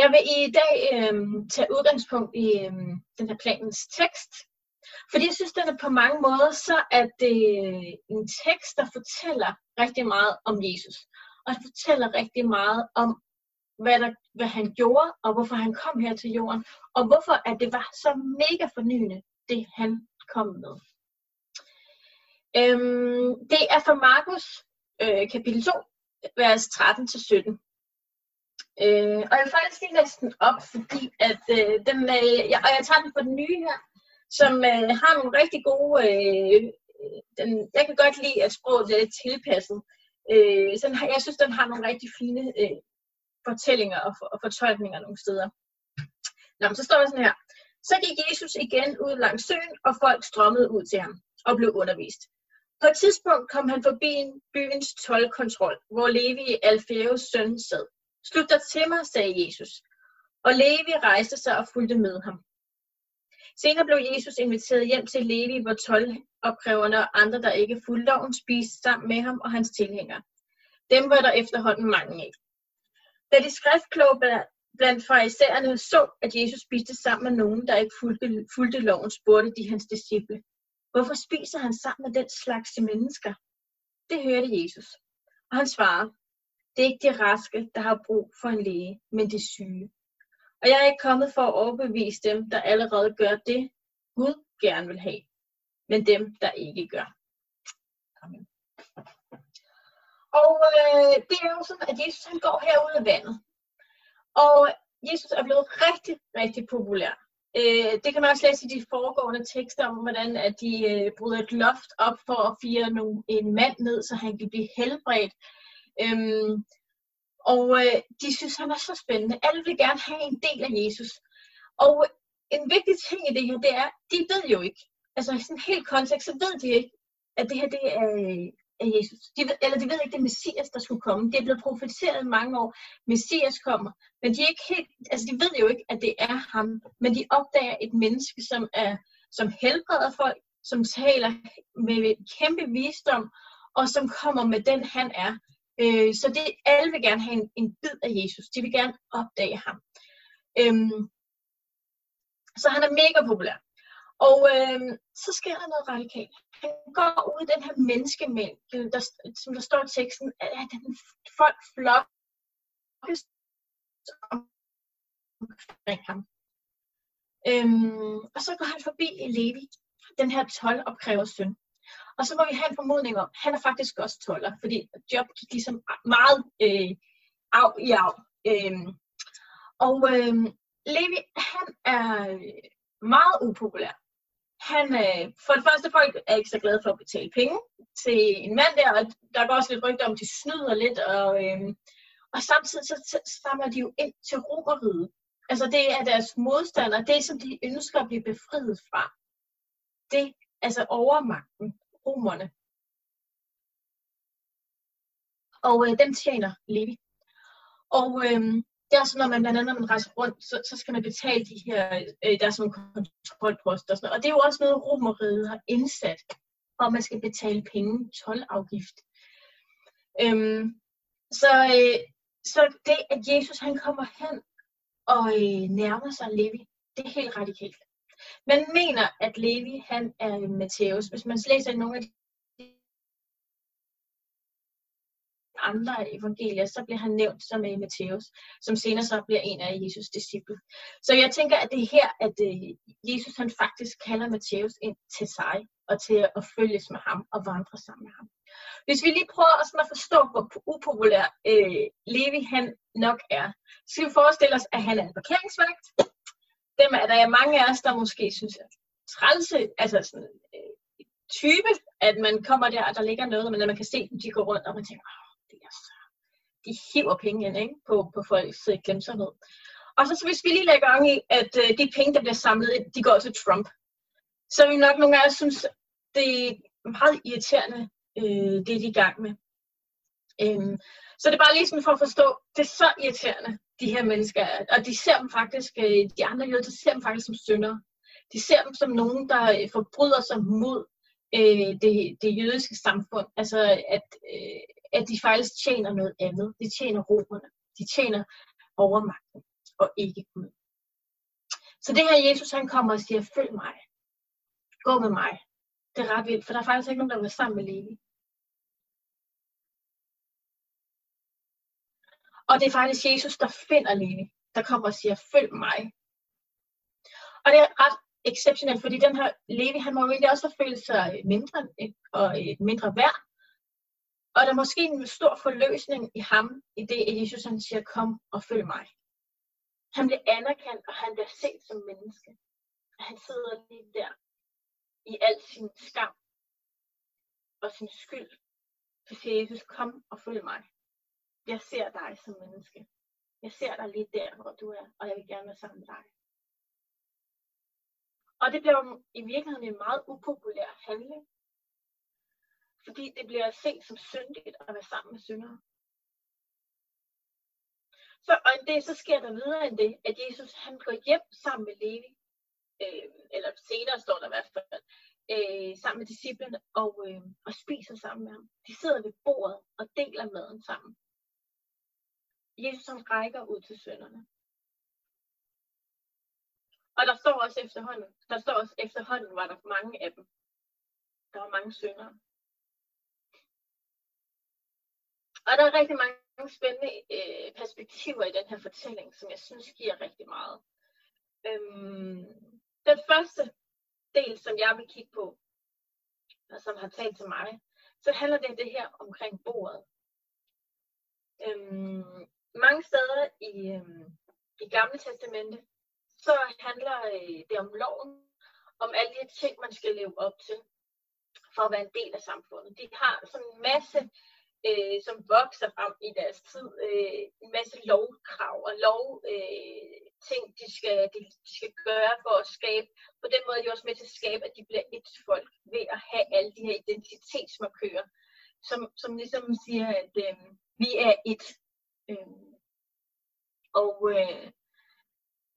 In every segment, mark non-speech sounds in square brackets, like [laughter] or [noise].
Jeg vil i dag øh, tage udgangspunkt i øh, den her planens tekst, fordi jeg synes, den er på mange måder så er det øh, en tekst, der fortæller rigtig meget om Jesus. Og det fortæller rigtig meget om, hvad, der, hvad han gjorde, og hvorfor han kom her til jorden, og hvorfor at det var så mega fornyende, det han kom med. Øhm, det er fra Markus øh, kapitel 2, vers 13-17. Øh, og jeg vil faktisk lige læse den op, fordi at øh, den, øh, jeg, og jeg tager den på den nye her, som øh, har nogle rigtig gode, øh, den, jeg kan godt lide, at sproget er tilpasset. Øh, så den jeg synes, den har nogle rigtig fine øh, fortællinger og, for, og fortolkninger nogle steder. Nå, men så står der sådan her. Så gik Jesus igen ud langs søen, og folk strømmede ud til ham og blev undervist. På et tidspunkt kom han forbi byens tolvkontrol, hvor Levi, Alfeos søn, sad. Slut dig til mig, sagde Jesus. Og Levi rejste sig og fulgte med ham. Senere blev Jesus inviteret hjem til Levi, hvor tolvopkræverne og andre, der ikke fulgte loven, spiste sammen med ham og hans tilhængere. Dem var der efterhånden mange af. Da de skriftkloge blandt farisæerne så, at Jesus spiste sammen med nogen, der ikke fulgte, fulgte loven, spurgte de hans disciple. Hvorfor spiser han sammen med den slags mennesker? Det hørte Jesus. Og han svarede, det er ikke de raske, der har brug for en læge, men de syge. Og jeg er ikke kommet for at overbevise dem, der allerede gør det, Gud gerne vil have, men dem, der ikke gør. Amen. Og øh, det er jo sådan, at Jesus han går herud af vandet. Og Jesus er blevet rigtig, rigtig populær. Øh, det kan man også læse i de foregående tekster om, hvordan at de øh, bryder et loft op for at fire nogle, en mand ned, så han kan blive helbredt. Øhm, og øh, de synes, han er så spændende. Alle vil gerne have en del af Jesus. Og øh, en vigtig ting i det her, det er, de ved jo ikke, altså i sådan helt kontekst, så ved de ikke, at det her det er, af øh, Jesus. De ved, eller de ved ikke, det er Messias, der skulle komme. Det er blevet profeteret i mange år. Messias kommer. Men de, er ikke helt, altså de ved jo ikke, at det er ham. Men de opdager et menneske, som, er, som helbreder folk, som taler med kæmpe visdom, og som kommer med den, han er. Øh, så det, alle vil gerne have en, en bid af Jesus. De vil gerne opdage ham. Øhm, så han er mega populær. Og øh, så sker der noget radikalt. Han går ud i den her menneskemængde, der, som der står i teksten, at den folk flokkes omkring ham. Øhm, og så går han forbi Levi, den her 12 opkræver søn. Og så må vi have en formodning om, at han er faktisk også toller, fordi job gik ligesom meget øh, af i af. Øhm, og øh, Levi, han er øh, meget upopulær. Han, øh, for det første, folk er ikke så glade for at betale penge til en mand der, og der går også lidt rygter om, at de snyder lidt, og, øh, og samtidig så samler de jo ind til romeriet. Altså det er deres modstander, det som de ønsker at blive befriet fra. Det, altså overmagten, romerne. Og øh, dem tjener Levi. Og øh, det er sådan, når man blandt andet, når man rejser rundt, så, så skal man betale de her, øh, der er sådan nogle kontrolposter og sådan noget. Og det er jo også noget, romeriet har indsat, og man skal betale penge, tolvafgift. Øhm, så, øh, så det, at Jesus han kommer hen og øh, nærmer sig Levi, det er helt radikalt. Man mener, at Levi han er Matthæus. Hvis man læser nogle af de andre evangelier, så bliver han nævnt som uh, Matthæus, som senere så bliver en af Jesus' disciple. Så jeg tænker, at det er her, at uh, Jesus han faktisk kalder Matthæus ind til sig, og til at følges med ham og vandre sammen med ham. Hvis vi lige prøver at, sådan at forstå, hvor upopulær øh, Levi han nok er, så skal vi forestille os, at han er en parkeringsvagt. Dem er der mange af os, der måske synes er trælse, altså sådan, øh, type, at man kommer der, og der ligger noget, men at man kan se dem, de går rundt, og man tænker, åh, det er så, de hiver penge ind ikke? På, på folks øh, glemsomhed. Og så hvis vi lige lægger gang i, at øh, de penge, der bliver samlet ind, de går til Trump, så vil nok nogle af os synes, det er meget irriterende, øh, det er i gang med. Øhm, så det er bare lige sådan for at forstå, det er så irriterende, de her mennesker er. Og de ser dem faktisk, øh, de andre jøder, de ser dem faktisk som syndere. De ser dem som nogen, der øh, forbryder sig mod øh, det, det jødiske samfund. Altså at, øh, at de faktisk tjener noget andet. De tjener romerne. De tjener overmagten. og ikke Gud. Så det her Jesus, han kommer og siger, følg mig. Gå med mig. Det er ret vildt, for der er faktisk ikke nogen, der vil sammen med Levi. Og det er faktisk Jesus, der finder Levi, der kommer og siger, følg mig. Og det er ret exceptionelt, fordi den her Levi, han må jo egentlig også have følt sig mindre og et mindre værd. Og der er måske en stor forløsning i ham, i det, at Jesus han siger, kom og følg mig. Han bliver anerkendt, og han bliver set som menneske. Og han sidder lige der i al sin skam og sin skyld. Så siger Jesus, kom og følg mig. Jeg ser dig som menneske. Jeg ser dig lige der, hvor du er, og jeg vil gerne være sammen med dig. Og det bliver i virkeligheden en meget upopulær handling. Fordi det bliver set som syndigt at være sammen med syndere. Så, og det, så sker der videre end det, at Jesus han går hjem sammen med Levi, øh, eller senere står der i hvert fald, øh, sammen med disciplen og, øh, og spiser sammen med ham. De sidder ved bordet og deler maden sammen. Jesus han rækker ud til sønderne. Og der står også efterhånden, der står også efterhånden var der mange af dem. Der var mange søndere. Og der er rigtig mange spændende øh, perspektiver i den her fortælling, som jeg synes giver rigtig meget. Øhm, den første del, som jeg vil kigge på, og som har talt til mig, så handler det om det her omkring bordet. Øhm, mange steder i, øh, i Gamle Testamente, så handler øh, det om loven, om alle de ting, man skal leve op til for at være en del af samfundet. De har sådan en masse øh, som vokser frem i deres tid. Øh, en masse lovkrav og lov øh, ting, de skal, de, de skal gøre for at skabe. På den måde er de også med til at skabe, at de bliver et folk ved at have alle de her identitetsmarkører, som, som ligesom siger, at øh, vi er et. Øh, og øh,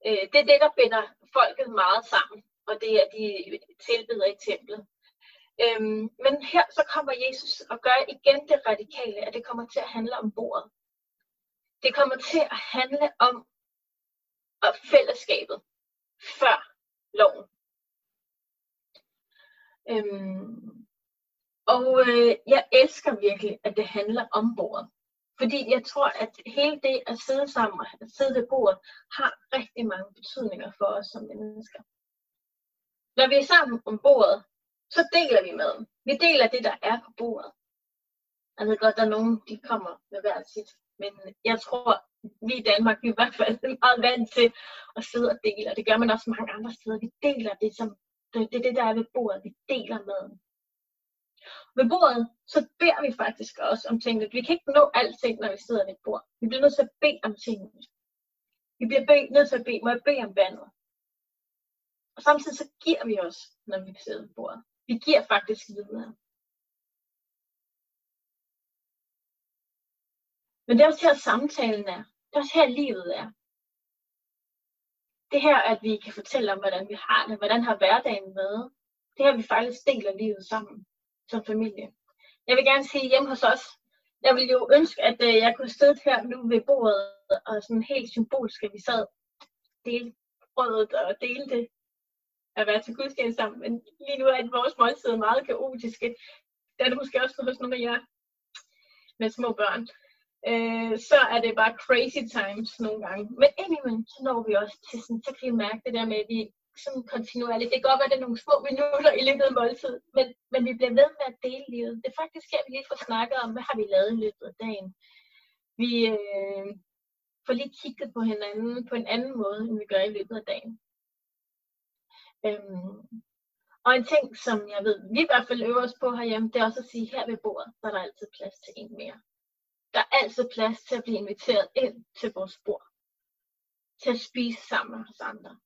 øh, det er det, der binder folket meget sammen, og det er, de tilbeder i templet. Øhm, men her så kommer Jesus og gør igen det radikale, at det kommer til at handle om bordet. Det kommer til at handle om og fællesskabet før loven. Øhm, og øh, jeg elsker virkelig, at det handler om bordet. Fordi jeg tror, at hele det at sidde sammen og sidde ved bordet har rigtig mange betydninger for os som mennesker. Når vi er sammen om bordet, så deler vi maden. Vi deler det, der er på bordet. Jeg ved godt, der er nogen, de kommer med hver sit. Men jeg tror, vi i Danmark, vi er i hvert fald [laughs] meget vant til at sidde og dele. Og det gør man også mange andre steder. Vi deler det, som det, det, det der er ved bordet. Vi deler maden. Ved bordet, så beder vi faktisk også om tingene. Vi kan ikke nå alting, når vi sidder ved et bord. Vi bliver nødt til at bede om tingene. Vi bliver nødt til at bede. Må jeg bede om vandet? Og samtidig så giver vi os, når vi sidder ved bordet. Vi giver faktisk videre. Men det er også her samtalen er. Det er også her livet er. Det her, at vi kan fortælle om, hvordan vi har det, hvordan har hverdagen været. Det her, vi faktisk deler livet sammen som familie. Jeg vil gerne sige hjemme hos os, jeg ville jo ønske, at øh, jeg kunne sidde her nu ved bordet, og sådan helt symbolsk, at vi sad dele brødet og dele det at være til gudstjeneste sammen, men lige nu er vores måltid meget kaotiske. Det er det måske også hos nogle af jer med små børn. Øh, så er det bare crazy times nogle gange. Men indimellem, så når vi også til sådan, så kan vi mærke det der med, at vi sådan kontinuerligt. Det kan godt være, at det er nogle små minutter i løbet af måltid, men, men vi bliver ved med at dele livet. Det er faktisk her, vi lige får snakket om, hvad har vi lavet i løbet af dagen. Vi øh, får lige kigget på hinanden på en anden måde, end vi gør i løbet af dagen. Øhm, og en ting, som jeg ved, vi i hvert fald øver os på herhjemme, det er også at sige, her ved bordet, der er der altid plads til en mere. Der er altid plads til at blive inviteret ind til vores bord. Til at spise sammen med os andre.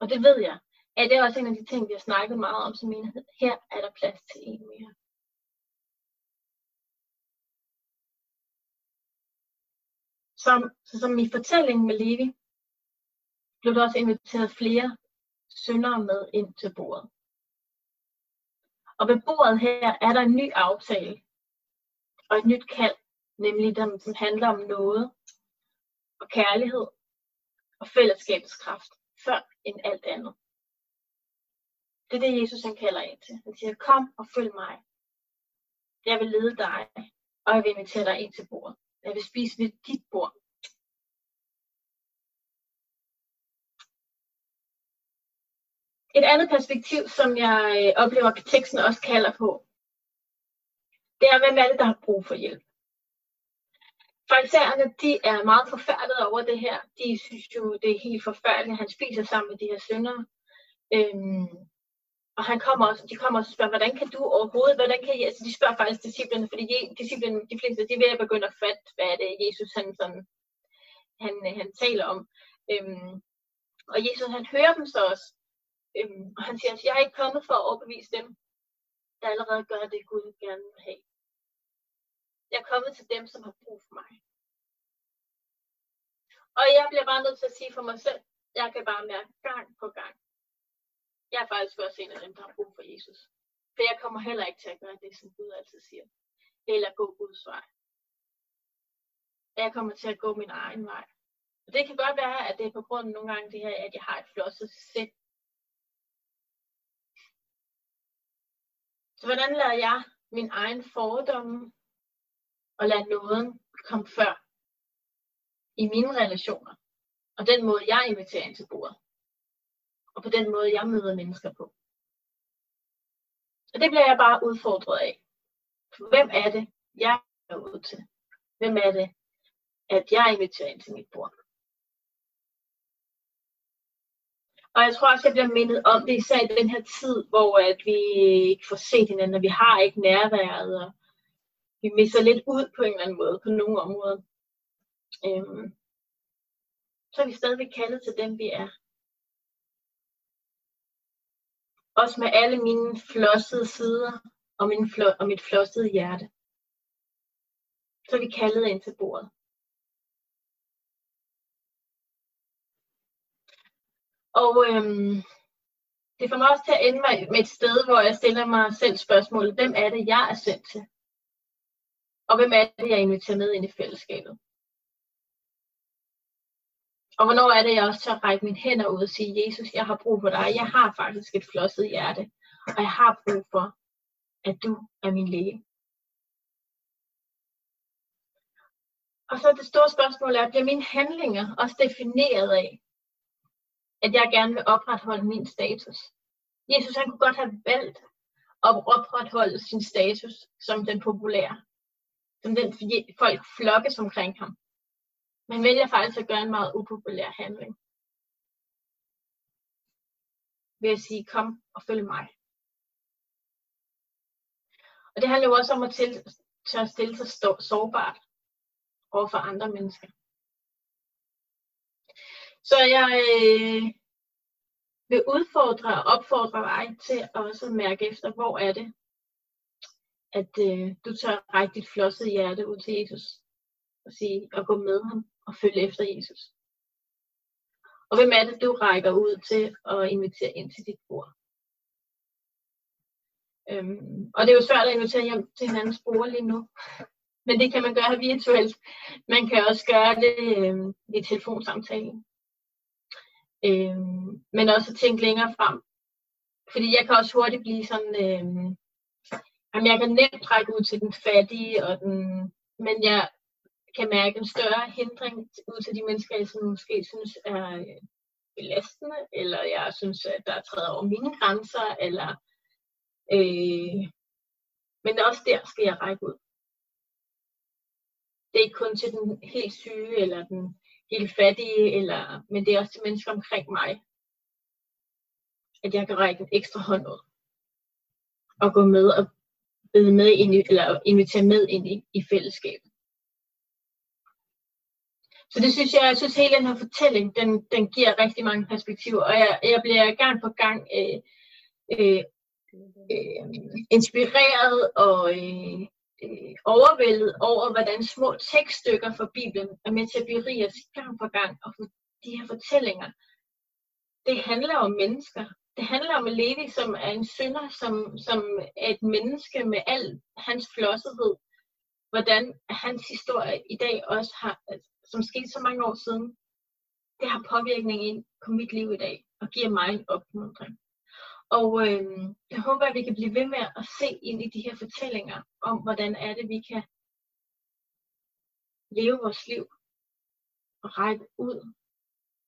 Og det ved jeg, at det er også en af de ting, vi har snakket meget om som enhed. Her er der plads til en mere. Som, så som i fortællingen med Levi, blev der også inviteret flere syndere med ind til bordet. Og ved bordet her er der en ny aftale og et nyt kald, nemlig dem, som handler om noget og kærlighed og fællesskabets kraft, før end alt andet. Det er det, Jesus han kalder ind til. Han siger, kom og følg mig. Jeg vil lede dig, og jeg vil invitere dig ind til bordet. Jeg vil spise ved dit bord. Et andet perspektiv, som jeg øh, oplever, at teksten også kalder på, det er, hvem er det, der har brug for hjælp? Farisæerne, de er meget forfærdet over det her. De synes jo, det er helt forfærdeligt, at han spiser sammen med de her syndere. Øhm, og han kommer også, de kommer også og spørger, hvordan kan du overhovedet, hvordan kan jeg, altså de spørger faktisk disciplene, fordi disciplene, de fleste, de vil begynde at fatte, hvad er det, Jesus han, sådan, han, han taler om. Øhm, og Jesus han hører dem så også, øhm, og han siger, at jeg er ikke kommet for at overbevise dem, der allerede gør det, Gud gerne vil have. Jeg er kommet til dem, som har brug for mig. Og jeg bliver bare nødt til at sige for mig selv, jeg kan bare mærke gang på gang, jeg er faktisk også en af dem, der har brug for Jesus. For jeg kommer heller ikke til at gøre det, som Gud altid siger. Eller gå Guds vej. Jeg kommer til at gå min egen vej. Og det kan godt være, at det er på grund af nogle gange det her, at jeg har et flosset sind. Så hvordan lader jeg min egen fordomme og lade nåden komme før i mine relationer? Og den måde, jeg inviterer ind til bordet og på den måde, jeg møder mennesker på. Og det bliver jeg bare udfordret af. Hvem er det, jeg er ud til? Hvem er det, at jeg inviterer ind til mit bord? Og jeg tror også, jeg bliver mindet om det, især i den her tid, hvor at vi ikke får set hinanden, og vi har ikke nærværet, og vi misser lidt ud på en eller anden måde, på nogle områder. Øhm, så er vi stadigvæk kaldet til dem, vi er. Også med alle mine flossede sider og, min flo- og mit flossede hjerte. Så er vi kaldet ind til bordet. Og øhm, det får mig også til at ende med et sted, hvor jeg stiller mig selv spørgsmålet, hvem er det, jeg er sendt til? Og hvem er det, jeg inviterer med ind i fællesskabet? Og hvornår er det, jeg også tør række mine hænder ud og sige, Jesus, jeg har brug for dig. Jeg har faktisk et flosset hjerte, og jeg har brug for, at du er min læge. Og så det store spørgsmål er, bliver mine handlinger også defineret af, at jeg gerne vil opretholde min status? Jesus han kunne godt have valgt at opretholde sin status som den populære, den folk flokkes omkring ham men vælger faktisk at gøre en meget upopulær handling. Ved at sige, kom og følg mig. Og det handler jo også om at til, tør stille sig stå, sårbart over for andre mennesker. Så jeg øh, vil udfordre og opfordre dig til at også mærke efter, hvor er det, at øh, du tør række dit flossede hjerte ud til Jesus og sige og gå med ham og følge efter Jesus? Og hvem er det, du rækker ud til at invitere ind til dit bord? Øhm, og det er jo svært at invitere hjem til hinandens bord lige nu. [laughs] Men det kan man gøre virtuelt. Man kan også gøre det øh, i telefonsamtalen. Øhm, men også tænke længere frem. Fordi jeg kan også hurtigt blive sådan, øh, jamen jeg kan nemt trække ud til den fattige, og den, men jeg kan mærke en større hindring ud til de mennesker, jeg måske synes er øh, belastende, eller jeg synes, at der er træet over mine grænser, eller øh, men også der skal jeg række ud. Det er ikke kun til den helt syge, eller den helt fattige, eller, men det er også til mennesker omkring mig, at jeg kan række en ekstra hånd ud, og gå med og bede med ind i, eller invitere med ind i, i fællesskabet. Så det synes jeg, jeg synes hele den her fortælling, den, den giver rigtig mange perspektiver, og jeg, jeg bliver gang på gang øh, øh, øh, inspireret og øh, øh, overvældet over, hvordan små tekststykker fra Bibelen er med til at berige os gang på gang, og de her fortællinger, det handler om mennesker. Det handler om Levi, som er en synder, som, som er et menneske med al hans flossethed. Hvordan hans historie i dag også har, som skete så mange år siden, det har påvirkning ind på mit liv i dag, og giver mig en opmuntring. Og øh, jeg håber, at vi kan blive ved med at se ind i de her fortællinger om, hvordan er det, vi kan leve vores liv og række ud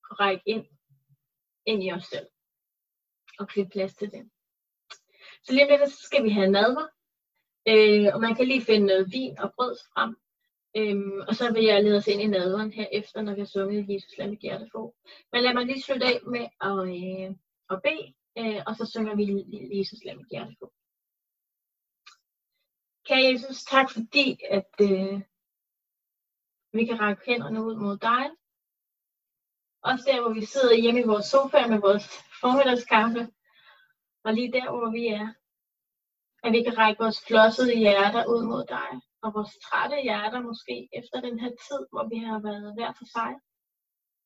og række ind, ind i os selv og klippe plads til det. Så lige om lidt, så skal vi have nadver, øh, og man kan lige finde noget vin og brød frem. Øhm, og så vil jeg lede os ind i nadveren her efter, når vi har sunget Jesus lad mit hjerte få. Men lad mig lige slutte af med at, øh, at bede, øh, og så synger vi Jesus lad mit hjerte få. Kære Jesus, tak fordi, at øh, vi kan række hænderne ud mod dig. Også der, hvor vi sidder hjemme i vores sofa med vores formiddagskaffe. Og lige der, hvor vi er. At vi kan række vores flossede hjerter ud mod dig. Og vores trætte hjerter måske efter den her tid, hvor vi har været hver for sig.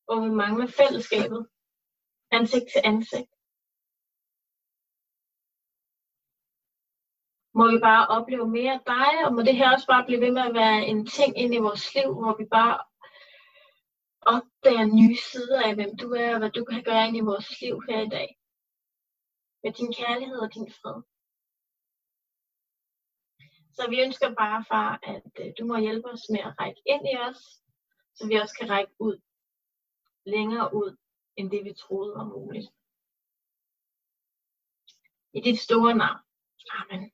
Hvor vi mangler fællesskabet. Ansigt til ansigt. må vi bare opleve mere af dig, og må det her også bare blive ved med at være en ting ind i vores liv, hvor vi bare opdager nye sider af, hvem du er, og hvad du kan gøre ind i vores liv her i dag. Med din kærlighed og din fred. Så vi ønsker bare, far, at øh, du må hjælpe os med at række ind i os, så vi også kan række ud, længere ud, end det vi troede var muligt. I dit store navn. Amen.